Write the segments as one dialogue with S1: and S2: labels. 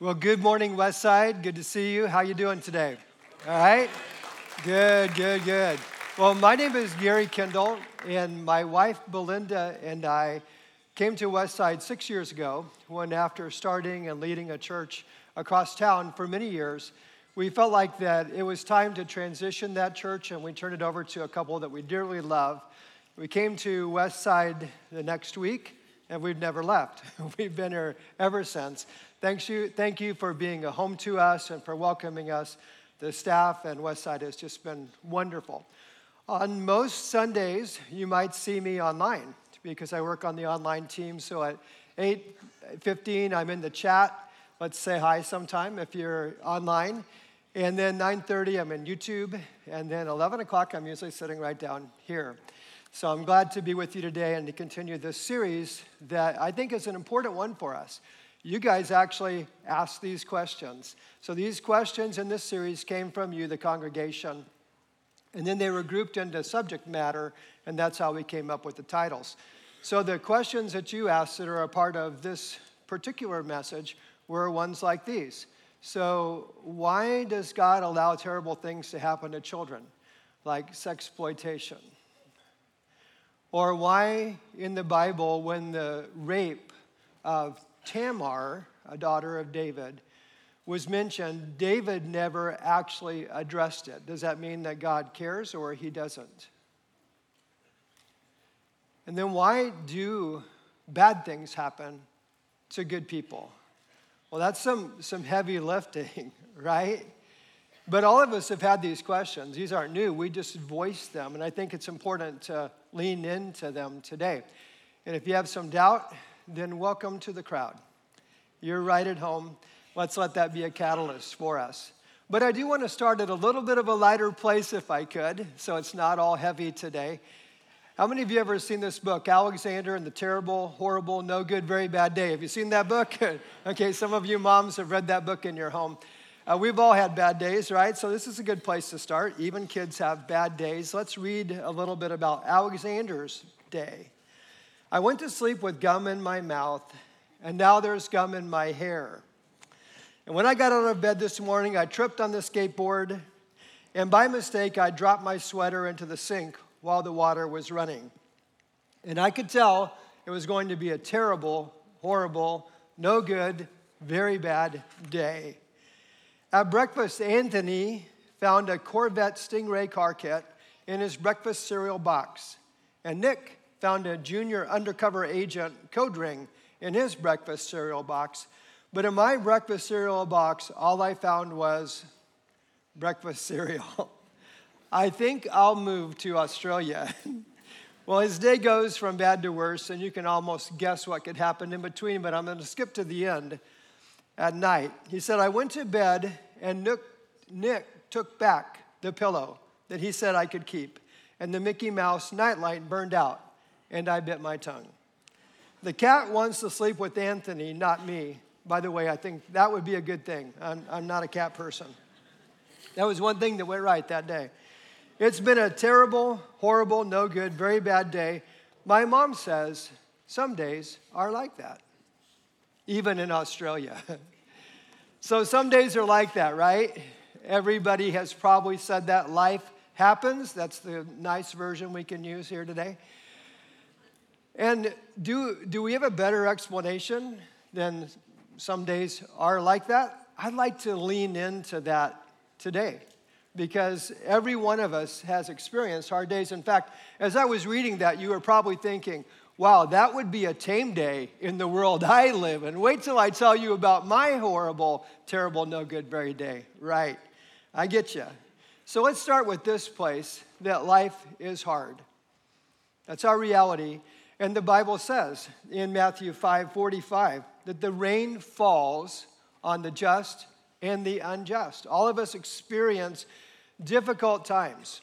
S1: Well, good morning, Westside. Good to see you. How you doing today? All right? Good, good, good. Well, my name is Gary Kendall, and my wife Belinda and I came to Westside six years ago when, after starting and leading a church across town for many years, we felt like that it was time to transition that church and we turned it over to a couple that we dearly love. We came to Westside the next week and we've never left. we've been here ever since. Thanks you, thank you for being a home to us and for welcoming us. The staff and Westside has just been wonderful. On most Sundays, you might see me online because I work on the online team. So at 8:15, I'm in the chat. Let's say hi sometime if you're online. And then 9:30, I'm in YouTube. And then 11 o'clock, I'm usually sitting right down here. So I'm glad to be with you today and to continue this series that I think is an important one for us you guys actually asked these questions. So these questions in this series came from you, the congregation. And then they were grouped into subject matter, and that's how we came up with the titles. So the questions that you asked that are a part of this particular message were ones like these. So, why does God allow terrible things to happen to children, like sexploitation? Or why in the Bible, when the rape of Tamar, a daughter of David, was mentioned, David never actually addressed it. Does that mean that God cares or he doesn't? And then why do bad things happen to good people? Well, that's some, some heavy lifting, right? But all of us have had these questions. These aren't new. We just voice them. And I think it's important to lean into them today. And if you have some doubt, then welcome to the crowd. You're right at home. Let's let that be a catalyst for us. But I do want to start at a little bit of a lighter place if I could, so it's not all heavy today. How many of you ever seen this book, Alexander and the Terrible, Horrible, No Good, Very Bad Day? Have you seen that book? okay, some of you moms have read that book in your home. Uh, we've all had bad days, right? So this is a good place to start. Even kids have bad days. Let's read a little bit about Alexander's day. I went to sleep with gum in my mouth, and now there's gum in my hair. And when I got out of bed this morning, I tripped on the skateboard, and by mistake, I dropped my sweater into the sink while the water was running. And I could tell it was going to be a terrible, horrible, no good, very bad day. At breakfast, Anthony found a Corvette Stingray car kit in his breakfast cereal box, and Nick found a junior undercover agent code ring in his breakfast cereal box. But in my breakfast cereal box, all I found was breakfast cereal. I think I'll move to Australia. well, his day goes from bad to worse, and you can almost guess what could happen in between, but I'm going to skip to the end at night. He said, I went to bed, and Nick, Nick took back the pillow that he said I could keep, and the Mickey Mouse nightlight burned out and I bit my tongue. The cat wants to sleep with Anthony, not me. By the way, I think that would be a good thing. I'm, I'm not a cat person. That was one thing that went right that day. It's been a terrible, horrible, no good, very bad day. My mom says some days are like that, even in Australia. so some days are like that, right? Everybody has probably said that life happens. That's the nice version we can use here today. And do, do we have a better explanation than some days are like that? I'd like to lean into that today because every one of us has experienced hard days. In fact, as I was reading that, you were probably thinking, wow, that would be a tame day in the world I live in. Wait till I tell you about my horrible, terrible, no good, very day. Right. I get you. So let's start with this place that life is hard. That's our reality. And the Bible says in Matthew 5 45 that the rain falls on the just and the unjust. All of us experience difficult times.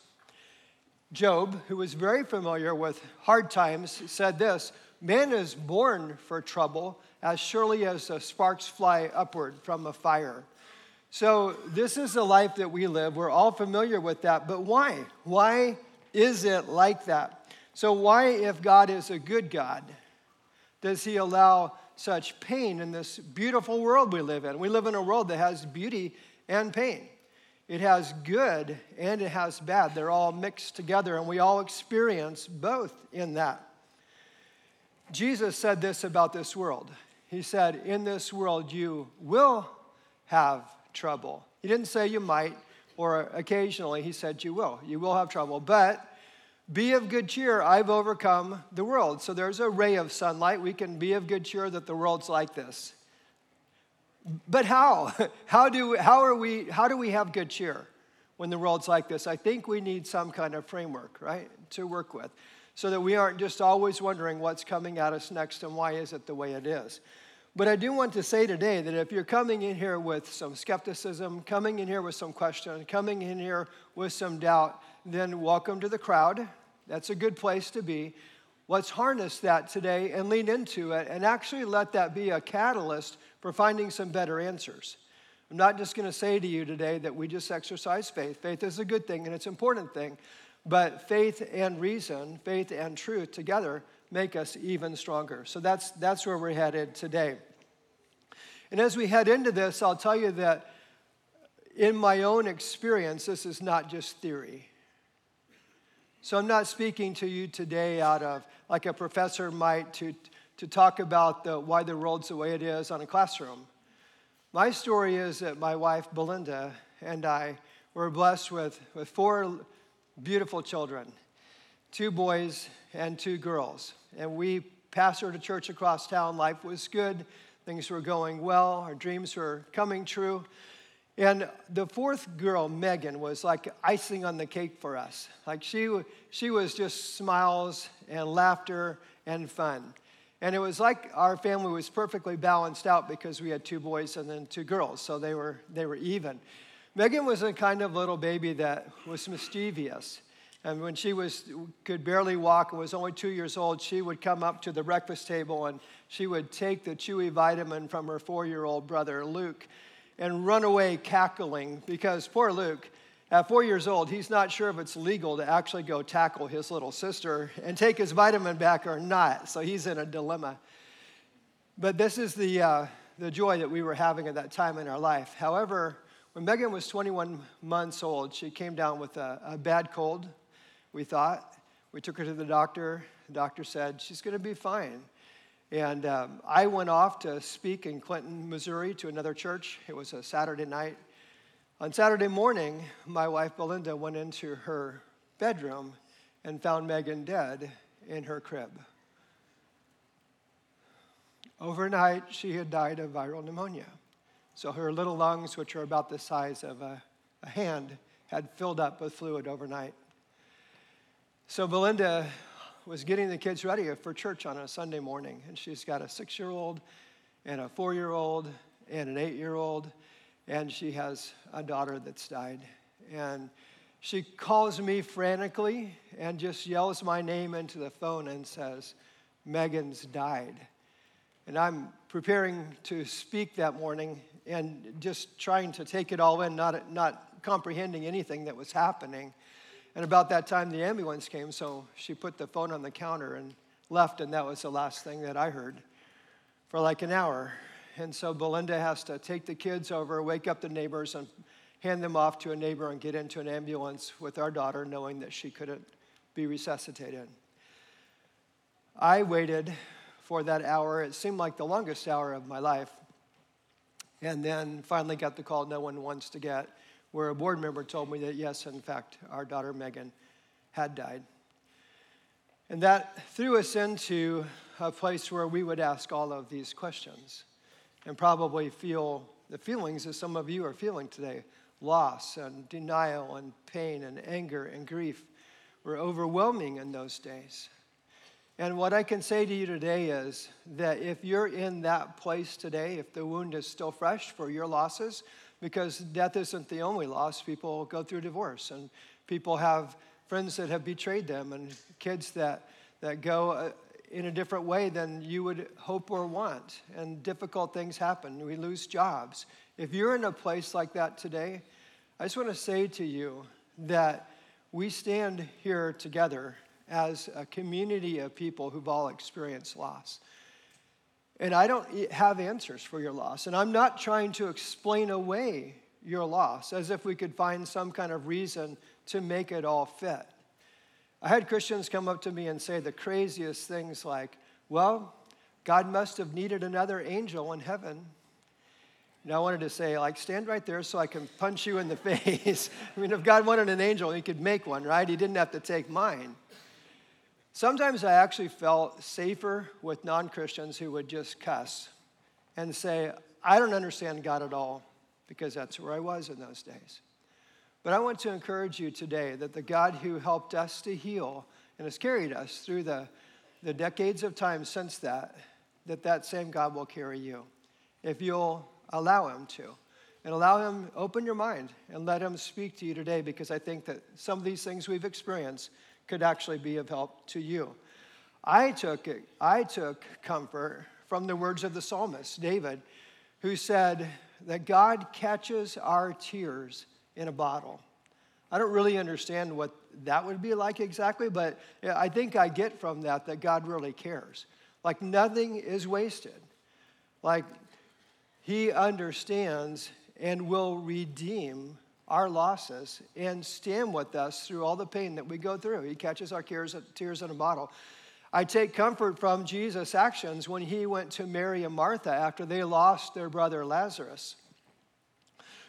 S1: Job, who was very familiar with hard times, said this Man is born for trouble as surely as the sparks fly upward from a fire. So, this is the life that we live. We're all familiar with that. But why? Why is it like that? So, why, if God is a good God, does He allow such pain in this beautiful world we live in. We live in a world that has beauty and pain. It has good and it has bad. They're all mixed together, and we all experience both in that. Jesus said this about this world. He said, In this world, you will have trouble. He didn't say you might or occasionally, he said you will. You will have trouble. But be of good cheer, I've overcome the world. So there's a ray of sunlight. We can be of good cheer that the world's like this. But how? How do, how, are we, how do we have good cheer when the world's like this? I think we need some kind of framework, right, to work with so that we aren't just always wondering what's coming at us next and why is it the way it is. But I do want to say today that if you're coming in here with some skepticism, coming in here with some question, coming in here with some doubt, then welcome to the crowd. That's a good place to be. Let's harness that today and lean into it and actually let that be a catalyst for finding some better answers. I'm not just going to say to you today that we just exercise faith. Faith is a good thing and it's an important thing, but faith and reason, faith and truth together make us even stronger. So that's, that's where we're headed today. And as we head into this, I'll tell you that in my own experience, this is not just theory. So I'm not speaking to you today out of like a professor might to, to talk about the, why the world's the way it is on a classroom. My story is that my wife, Belinda, and I were blessed with, with four beautiful children two boys and two girls. And we pastored a church across town. Life was good, things were going well, our dreams were coming true. And the fourth girl, Megan, was like icing on the cake for us. Like she, she was just smiles and laughter and fun. And it was like our family was perfectly balanced out because we had two boys and then two girls, so they were, they were even. Megan was a kind of little baby that was mischievous. And when she was, could barely walk and was only two years old, she would come up to the breakfast table and she would take the chewy vitamin from her four year old brother, Luke, and run away cackling because poor Luke, at four years old, he's not sure if it's legal to actually go tackle his little sister and take his vitamin back or not. So he's in a dilemma. But this is the, uh, the joy that we were having at that time in our life. However, when Megan was 21 months old, she came down with a, a bad cold, we thought. We took her to the doctor. The doctor said, She's going to be fine. And um, I went off to speak in Clinton, Missouri to another church. It was a Saturday night. On Saturday morning, my wife Belinda went into her bedroom and found Megan dead in her crib. Overnight, she had died of viral pneumonia. So her little lungs, which are about the size of a, a hand, had filled up with fluid overnight. So Belinda was getting the kids ready for church on a Sunday morning, and she's got a six year old and a four year old and an eight year old, and she has a daughter that's died. And she calls me frantically and just yells my name into the phone and says, Megan's died. And I'm preparing to speak that morning and just trying to take it all in, not, not comprehending anything that was happening. And about that time, the ambulance came, so she put the phone on the counter and left, and that was the last thing that I heard for like an hour. And so Belinda has to take the kids over, wake up the neighbors, and hand them off to a neighbor and get into an ambulance with our daughter, knowing that she couldn't be resuscitated. I waited for that hour. It seemed like the longest hour of my life. And then finally got the call no one wants to get where a board member told me that, yes, in fact, our daughter Megan had died. And that threw us into a place where we would ask all of these questions and probably feel the feelings that some of you are feeling today loss and denial and pain and anger and grief were overwhelming in those days. And what I can say to you today is that if you're in that place today, if the wound is still fresh for your losses, because death isn't the only loss. People go through divorce, and people have friends that have betrayed them, and kids that, that go uh, in a different way than you would hope or want. And difficult things happen. We lose jobs. If you're in a place like that today, I just want to say to you that we stand here together as a community of people who've all experienced loss. And I don't have answers for your loss. And I'm not trying to explain away your loss as if we could find some kind of reason to make it all fit. I had Christians come up to me and say the craziest things like, well, God must have needed another angel in heaven. And I wanted to say, like, stand right there so I can punch you in the face. I mean, if God wanted an angel, he could make one, right? He didn't have to take mine. Sometimes I actually felt safer with non Christians who would just cuss and say, I don't understand God at all, because that's where I was in those days. But I want to encourage you today that the God who helped us to heal and has carried us through the, the decades of time since that, that that same God will carry you if you'll allow him to. And allow him, open your mind and let him speak to you today because I think that some of these things we've experienced could actually be of help to you. I took, I took comfort from the words of the psalmist, David, who said that God catches our tears in a bottle. I don't really understand what that would be like exactly, but I think I get from that that God really cares. Like nothing is wasted. Like he understands and will redeem our losses and stand with us through all the pain that we go through. He catches our tears, tears in a bottle. I take comfort from Jesus' actions when he went to Mary and Martha after they lost their brother Lazarus.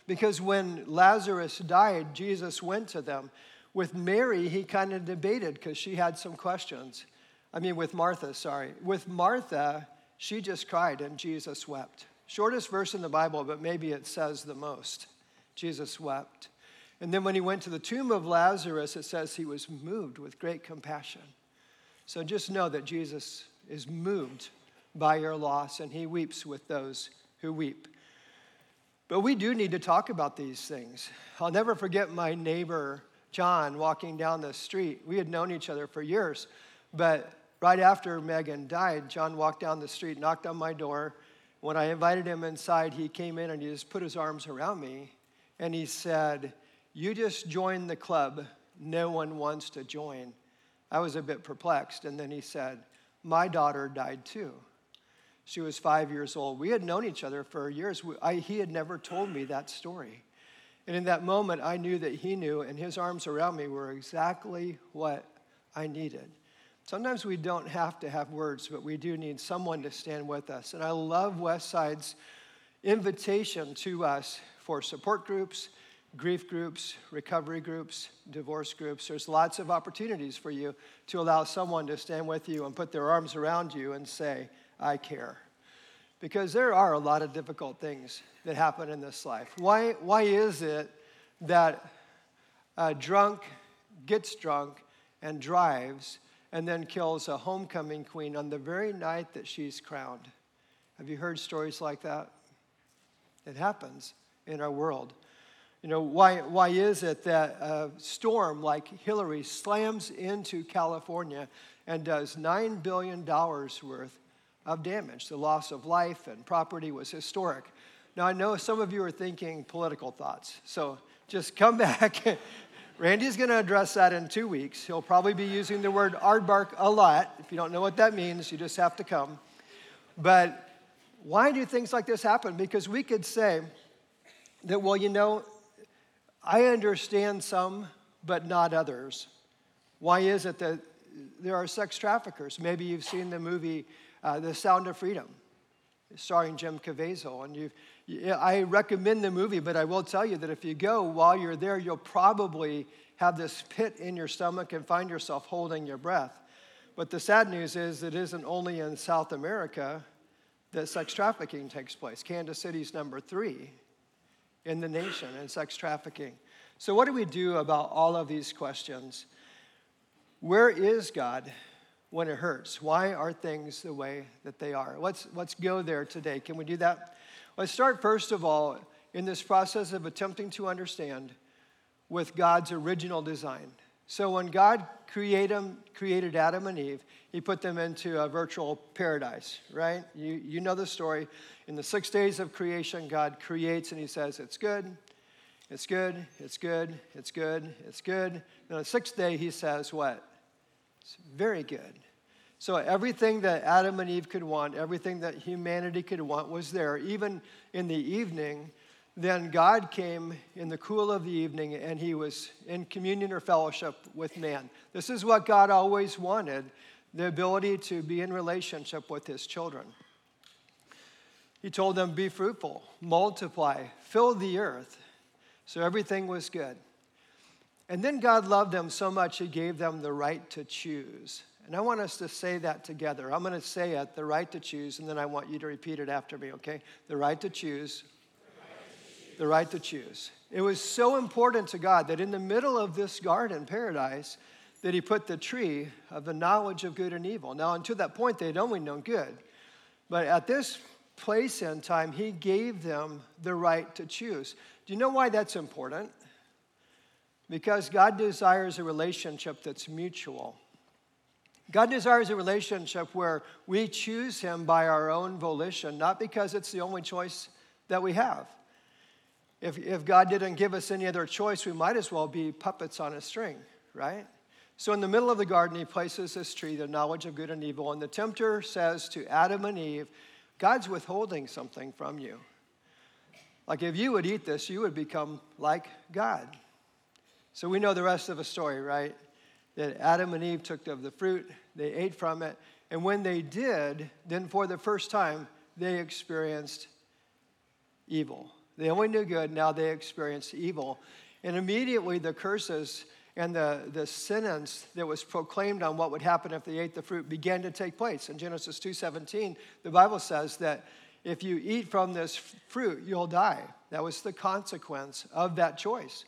S1: Because when Lazarus died, Jesus went to them. With Mary, he kind of debated because she had some questions. I mean, with Martha, sorry. With Martha, she just cried and Jesus wept. Shortest verse in the Bible, but maybe it says the most. Jesus wept. And then when he went to the tomb of Lazarus, it says he was moved with great compassion. So just know that Jesus is moved by your loss and he weeps with those who weep. But we do need to talk about these things. I'll never forget my neighbor, John, walking down the street. We had known each other for years, but right after Megan died, John walked down the street, knocked on my door. When I invited him inside, he came in and he just put his arms around me and he said, You just joined the club no one wants to join. I was a bit perplexed. And then he said, My daughter died too. She was five years old. We had known each other for years. I, he had never told me that story. And in that moment, I knew that he knew, and his arms around me were exactly what I needed. Sometimes we don't have to have words, but we do need someone to stand with us. And I love Westside's invitation to us for support groups, grief groups, recovery groups, divorce groups. There's lots of opportunities for you to allow someone to stand with you and put their arms around you and say, I care. Because there are a lot of difficult things that happen in this life. Why, why is it that a drunk gets drunk and drives and then kills a homecoming queen on the very night that she's crowned? Have you heard stories like that? It happens in our world. You know, why, why is it that a storm like Hilary slams into California and does $9 billion worth of damage? The loss of life and property was historic. Now, I know some of you are thinking political thoughts, so just come back. Randy's going to address that in two weeks. He'll probably be using the word aardvark a lot. If you don't know what that means, you just have to come. But why do things like this happen? Because we could say, that, well, you know, I understand some, but not others. Why is it that there are sex traffickers? Maybe you've seen the movie uh, The Sound of Freedom, starring Jim Caviezel, and you've, I recommend the movie, but I will tell you that if you go while you're there, you'll probably have this pit in your stomach and find yourself holding your breath. But the sad news is it isn't only in South America that sex trafficking takes place. Kansas City's number three in the nation in sex trafficking. So, what do we do about all of these questions? Where is God when it hurts? Why are things the way that they are? Let's, let's go there today. Can we do that? Let's start, first of all, in this process of attempting to understand with God's original design. So, when God created, created Adam and Eve, he put them into a virtual paradise, right? You, you know the story. In the six days of creation, God creates and he says, It's good, it's good, it's good, it's good, it's good. And on the sixth day, he says, What? It's very good. So everything that Adam and Eve could want, everything that humanity could want was there. Even in the evening, then God came in the cool of the evening and he was in communion or fellowship with man. This is what God always wanted the ability to be in relationship with his children. He told them, Be fruitful, multiply, fill the earth. So everything was good. And then God loved them so much, He gave them the right to choose. And I want us to say that together. I'm going to say it, the right to choose, and then I want you to repeat it after me, okay? The right to choose. The right to choose. It was so important to God that in the middle of this garden paradise, that he put the tree of the knowledge of good and evil. Now, until that point, they'd only known good. But at this place and time, he gave them the right to choose. Do you know why that's important? Because God desires a relationship that's mutual. God desires a relationship where we choose Him by our own volition, not because it's the only choice that we have. If, if God didn't give us any other choice, we might as well be puppets on a string, right? So, in the middle of the garden, He places this tree, the knowledge of good and evil, and the tempter says to Adam and Eve, God's withholding something from you. Like if you would eat this, you would become like God. So we know the rest of the story, right? That Adam and Eve took of the fruit, they ate from it, and when they did, then for the first time, they experienced evil. They only knew good, now they experienced evil. And immediately the curses and the, the sentence that was proclaimed on what would happen if they ate the fruit began to take place. In Genesis 2:17, the Bible says that if you eat from this fruit, you'll die. That was the consequence of that choice.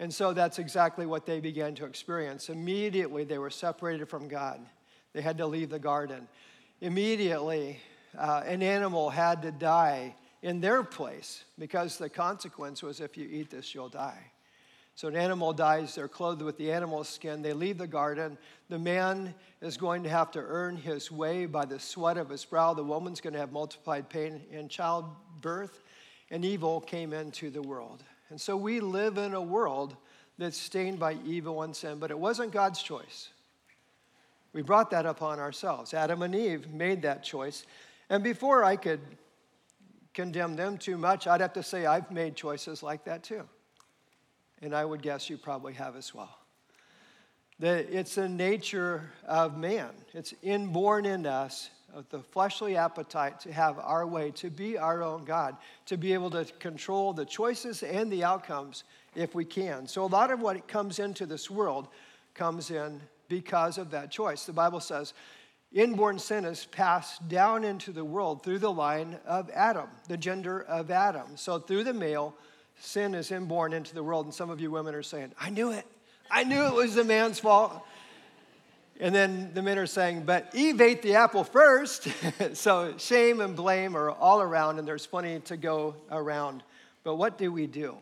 S1: And so that's exactly what they began to experience. Immediately, they were separated from God. They had to leave the garden. Immediately, uh, an animal had to die in their place because the consequence was if you eat this, you'll die. So an animal dies, they're clothed with the animal skin. They leave the garden. The man is going to have to earn his way by the sweat of his brow. The woman's going to have multiplied pain in childbirth. And evil came into the world. And so we live in a world that's stained by evil and sin, but it wasn't God's choice. We brought that upon ourselves. Adam and Eve made that choice. And before I could condemn them too much, I'd have to say I've made choices like that too and I would guess you probably have as well. That it's the nature of man, it's inborn in us of the fleshly appetite to have our way, to be our own God, to be able to control the choices and the outcomes if we can. So, a lot of what comes into this world comes in because of that choice. The Bible says, inborn sin is passed down into the world through the line of Adam, the gender of Adam. So, through the male, sin is inborn into the world. And some of you women are saying, I knew it. I knew it was the man's fault. And then the men are saying, but Eve ate the apple first. so shame and blame are all around, and there's plenty to go around. But what do we do?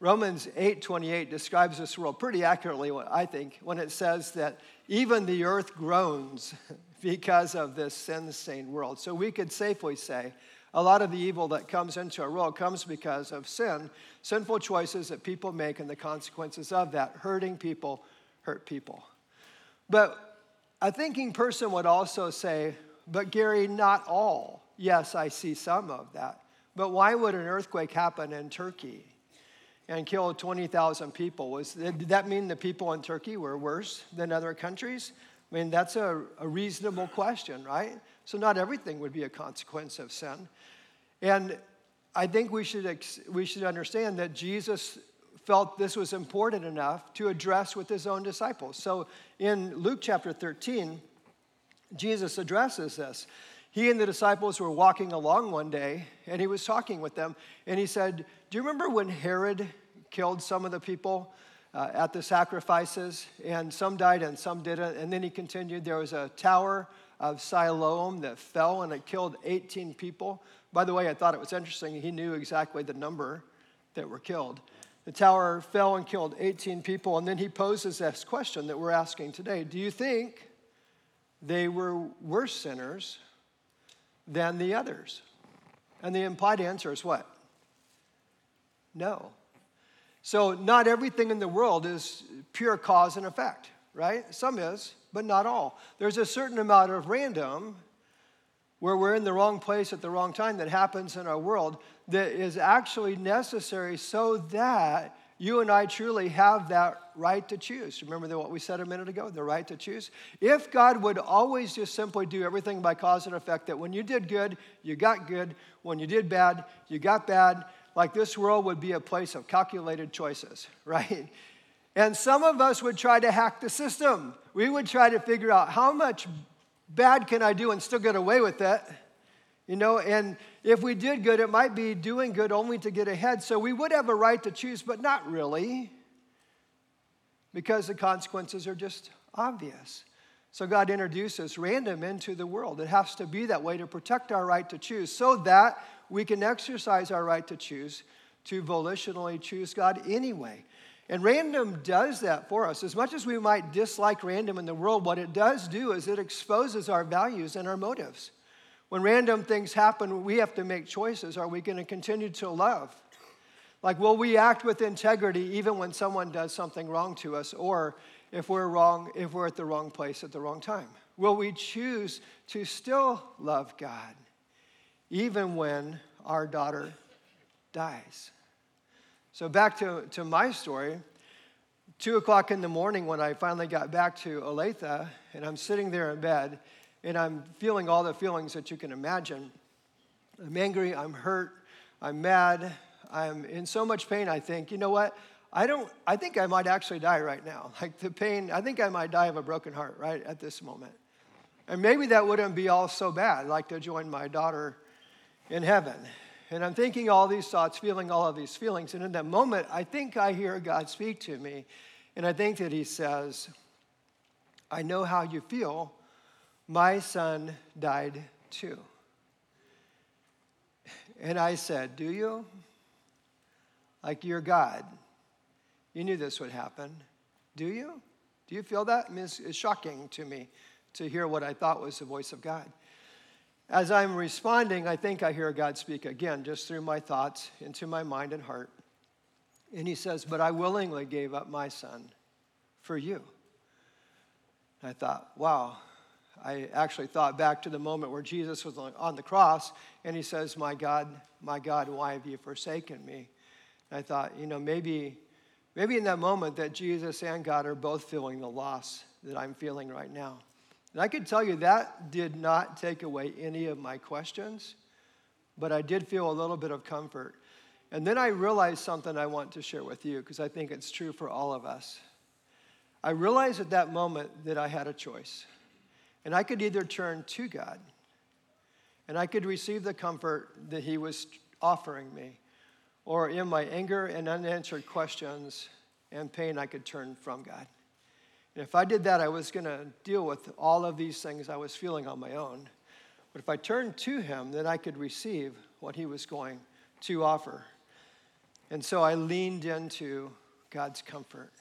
S1: Romans 8:28 describes this world pretty accurately, I think, when it says that even the earth groans because of this sin-stained world. So we could safely say a lot of the evil that comes into our world comes because of sin, sinful choices that people make, and the consequences of that. Hurting people hurt people. But a thinking person would also say, but Gary, not all. Yes, I see some of that. But why would an earthquake happen in Turkey and kill 20,000 people? Was, did that mean the people in Turkey were worse than other countries? I mean, that's a, a reasonable question, right? So, not everything would be a consequence of sin. And I think we should, we should understand that Jesus felt this was important enough to address with his own disciples. So, in Luke chapter 13, Jesus addresses this. He and the disciples were walking along one day, and he was talking with them, and he said, Do you remember when Herod killed some of the people? Uh, at the sacrifices, and some died and some didn't. And then he continued, There was a tower of Siloam that fell and it killed 18 people. By the way, I thought it was interesting. He knew exactly the number that were killed. The tower fell and killed 18 people. And then he poses this question that we're asking today Do you think they were worse sinners than the others? And the implied answer is what? No. So, not everything in the world is pure cause and effect, right? Some is, but not all. There's a certain amount of random where we're in the wrong place at the wrong time that happens in our world that is actually necessary so that you and I truly have that right to choose. Remember what we said a minute ago the right to choose? If God would always just simply do everything by cause and effect, that when you did good, you got good, when you did bad, you got bad, like this world would be a place of calculated choices, right? And some of us would try to hack the system. We would try to figure out how much bad can I do and still get away with it? You know, and if we did good, it might be doing good only to get ahead. So we would have a right to choose, but not really, because the consequences are just obvious. So God introduces random into the world. It has to be that way to protect our right to choose so that we can exercise our right to choose to volitionally choose God anyway. And random does that for us. As much as we might dislike random in the world, what it does do is it exposes our values and our motives. When random things happen, we have to make choices. Are we going to continue to love? Like, will we act with integrity even when someone does something wrong to us? Or if we're wrong, if we're at the wrong place at the wrong time? Will we choose to still love God even when our daughter dies? So, back to, to my story. Two o'clock in the morning, when I finally got back to Olathe, and I'm sitting there in bed, and I'm feeling all the feelings that you can imagine. I'm angry, I'm hurt, I'm mad, I'm in so much pain, I think, you know what? I don't, I think I might actually die right now. Like the pain, I think I might die of a broken heart right at this moment. And maybe that wouldn't be all so bad, like to join my daughter in heaven. And I'm thinking all these thoughts, feeling all of these feelings. And in that moment, I think I hear God speak to me. And I think that He says, I know how you feel. My son died too. And I said, Do you? Like you're God. You knew this would happen. Do you? Do you feel that? I mean, it's, it's shocking to me to hear what I thought was the voice of God. As I'm responding, I think I hear God speak again, just through my thoughts into my mind and heart. And he says, But I willingly gave up my son for you. I thought, wow. I actually thought back to the moment where Jesus was on the cross and he says, My God, my God, why have you forsaken me? And I thought, you know, maybe, maybe in that moment that Jesus and God are both feeling the loss that I'm feeling right now. And I can tell you that did not take away any of my questions, but I did feel a little bit of comfort. And then I realized something I want to share with you because I think it's true for all of us. I realized at that moment that I had a choice. And I could either turn to God and I could receive the comfort that He was offering me, or in my anger and unanswered questions and pain, I could turn from God. If I did that, I was going to deal with all of these things I was feeling on my own. But if I turned to Him, then I could receive what He was going to offer. And so I leaned into God's comfort.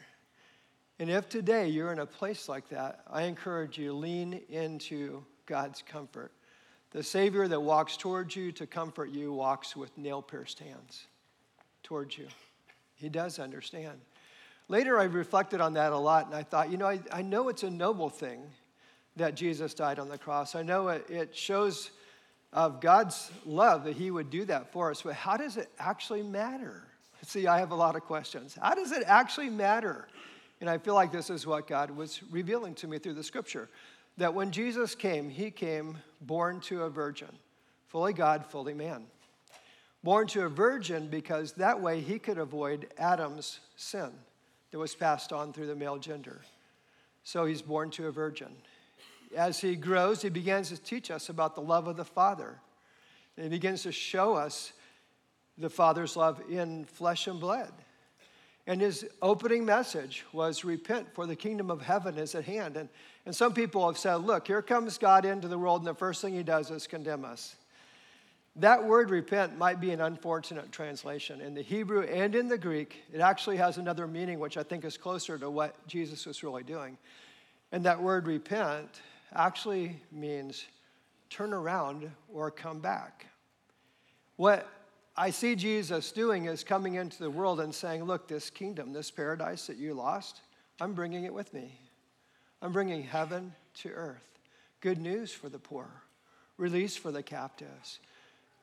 S1: And if today you're in a place like that, I encourage you lean into God's comfort. The Savior that walks towards you to comfort you walks with nail pierced hands towards you. He does understand. Later, I reflected on that a lot, and I thought, you know, I, I know it's a noble thing that Jesus died on the cross. I know it, it shows of God's love that He would do that for us, but how does it actually matter? See, I have a lot of questions. How does it actually matter? And I feel like this is what God was revealing to me through the scripture that when Jesus came, He came born to a virgin, fully God, fully man. Born to a virgin because that way He could avoid Adam's sin that was passed on through the male gender. So he's born to a virgin. As he grows, he begins to teach us about the love of the Father. And he begins to show us the Father's love in flesh and blood. And his opening message was repent, for the kingdom of heaven is at hand. And, and some people have said, look, here comes God into the world, and the first thing he does is condemn us. That word repent might be an unfortunate translation. In the Hebrew and in the Greek, it actually has another meaning, which I think is closer to what Jesus was really doing. And that word repent actually means turn around or come back. What I see Jesus doing is coming into the world and saying, Look, this kingdom, this paradise that you lost, I'm bringing it with me. I'm bringing heaven to earth. Good news for the poor, release for the captives,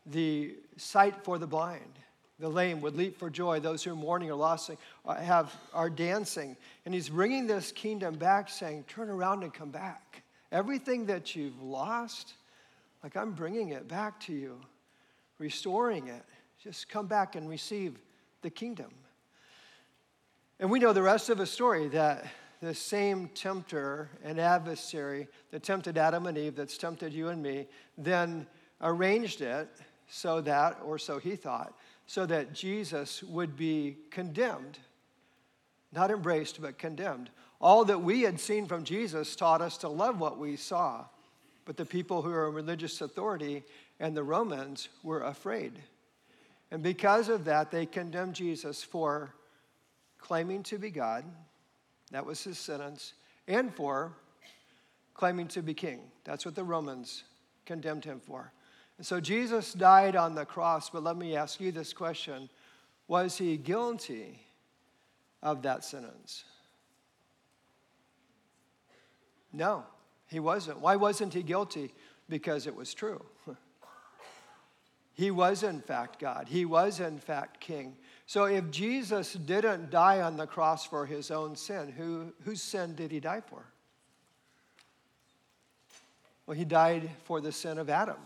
S1: the sight for the blind. The lame would leap for joy. Those who are mourning or lost uh, have, are dancing. And he's bringing this kingdom back, saying, Turn around and come back. Everything that you've lost, like I'm bringing it back to you, restoring it. Just come back and receive the kingdom. And we know the rest of the story that the same tempter and adversary that tempted Adam and Eve, that's tempted you and me, then arranged it so that, or so he thought, so that Jesus would be condemned. Not embraced, but condemned. All that we had seen from Jesus taught us to love what we saw. But the people who are in religious authority and the Romans were afraid. And because of that, they condemned Jesus for claiming to be God. That was his sentence. And for claiming to be king. That's what the Romans condemned him for. And so Jesus died on the cross, but let me ask you this question Was he guilty of that sentence? No, he wasn't. Why wasn't he guilty? Because it was true. he was, in fact, God. He was, in fact, king. So if Jesus didn't die on the cross for his own sin, who, whose sin did he die for? Well, he died for the sin of Adam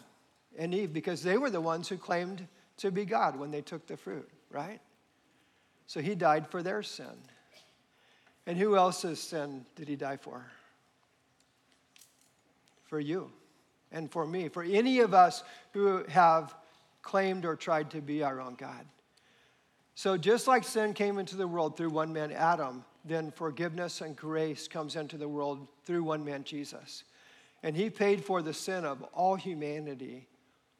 S1: and Eve because they were the ones who claimed to be God when they took the fruit, right? So he died for their sin. And who else's sin did he die for? For you and for me, for any of us who have claimed or tried to be our own God. So, just like sin came into the world through one man, Adam, then forgiveness and grace comes into the world through one man, Jesus. And he paid for the sin of all humanity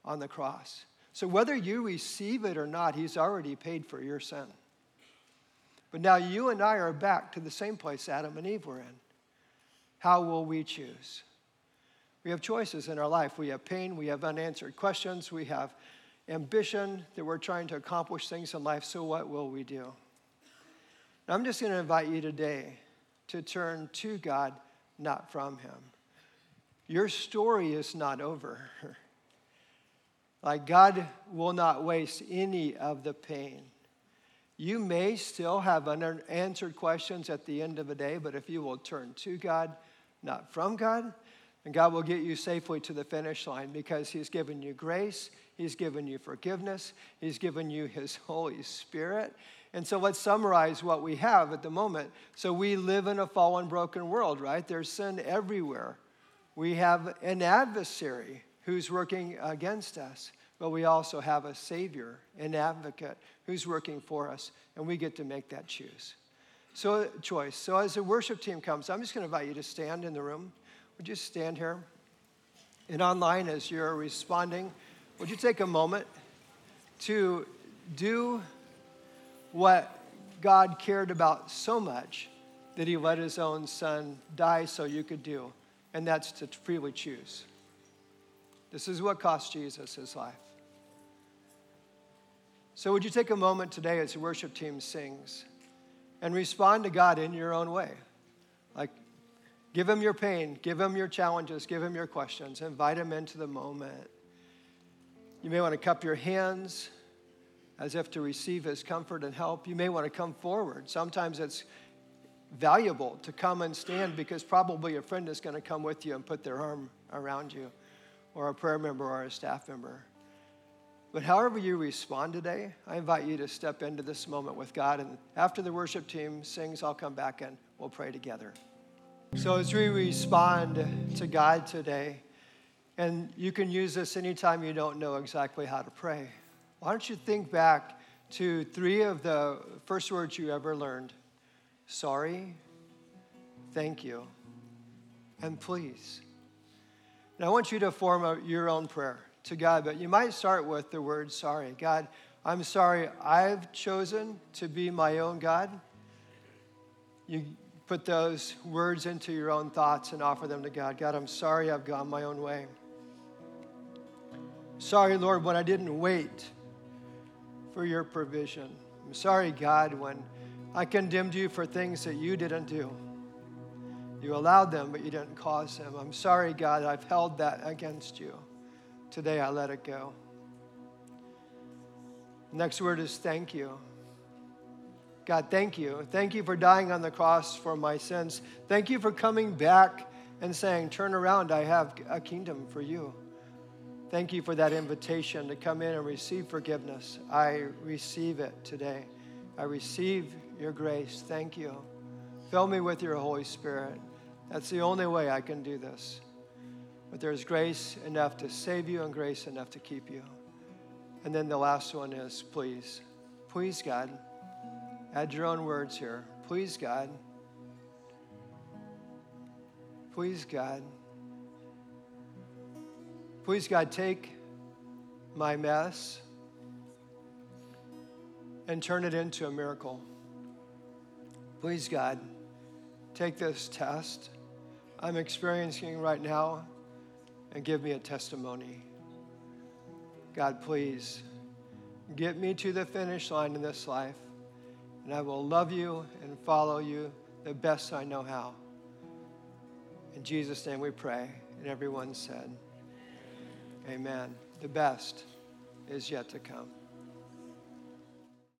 S1: on the cross. So whether you receive it or not, He's already paid for your sin. But now you and I are back to the same place Adam and Eve were in. How will we choose? We have choices in our life. We have pain, we have unanswered questions, we have ambition that we're trying to accomplish things in life. So, what will we do? I'm just going to invite you today to turn to God, not from Him. Your story is not over. Like God will not waste any of the pain. You may still have unanswered questions at the end of the day, but if you will turn to God, not from God, then God will get you safely to the finish line because He's given you grace, He's given you forgiveness, He's given you His Holy Spirit. And so let's summarize what we have at the moment. So we live in a fallen, broken world, right? There's sin everywhere. We have an adversary who's working against us. But we also have a Savior, an advocate who's working for us, and we get to make that choose. So, choice. So, as the worship team comes, I'm just going to invite you to stand in the room. Would you stand here? And online, as you're responding, would you take a moment to do what God cared about so much that He let His own Son die so you could do? And that's to freely choose. This is what cost Jesus his life. So, would you take a moment today as the worship team sings and respond to God in your own way? Like, give him your pain, give him your challenges, give him your questions, invite him into the moment. You may want to cup your hands as if to receive his comfort and help. You may want to come forward. Sometimes it's valuable to come and stand because probably a friend is going to come with you and put their arm around you or a prayer member or a staff member. But however you respond today, I invite you to step into this moment with God. And after the worship team sings, I'll come back and we'll pray together. So as we respond to God today, and you can use this anytime you don't know exactly how to pray, why don't you think back to three of the first words you ever learned sorry, thank you, and please. And I want you to form a, your own prayer to God, but you might start with the word sorry. God, I'm sorry I've chosen to be my own God. You put those words into your own thoughts and offer them to God. God, I'm sorry I've gone my own way. Sorry, Lord, when I didn't wait for your provision. I'm sorry, God, when I condemned you for things that you didn't do. You allowed them, but you didn't cause them. I'm sorry, God, I've held that against you. Today I let it go. Next word is thank you. God, thank you. Thank you for dying on the cross for my sins. Thank you for coming back and saying, Turn around, I have a kingdom for you. Thank you for that invitation to come in and receive forgiveness. I receive it today. I receive your grace. Thank you. Fill me with your Holy Spirit. That's the only way I can do this. But there's grace enough to save you and grace enough to keep you. And then the last one is please. Please, God. Add your own words here. Please, God. Please, God. Please, God, take my mess and turn it into a miracle. Please, God, take this test I'm experiencing right now and give me a testimony. God, please get me to the finish line in this life and I will love you and follow you the best I know how. In Jesus' name we pray. And everyone said, Amen. The best is yet to come.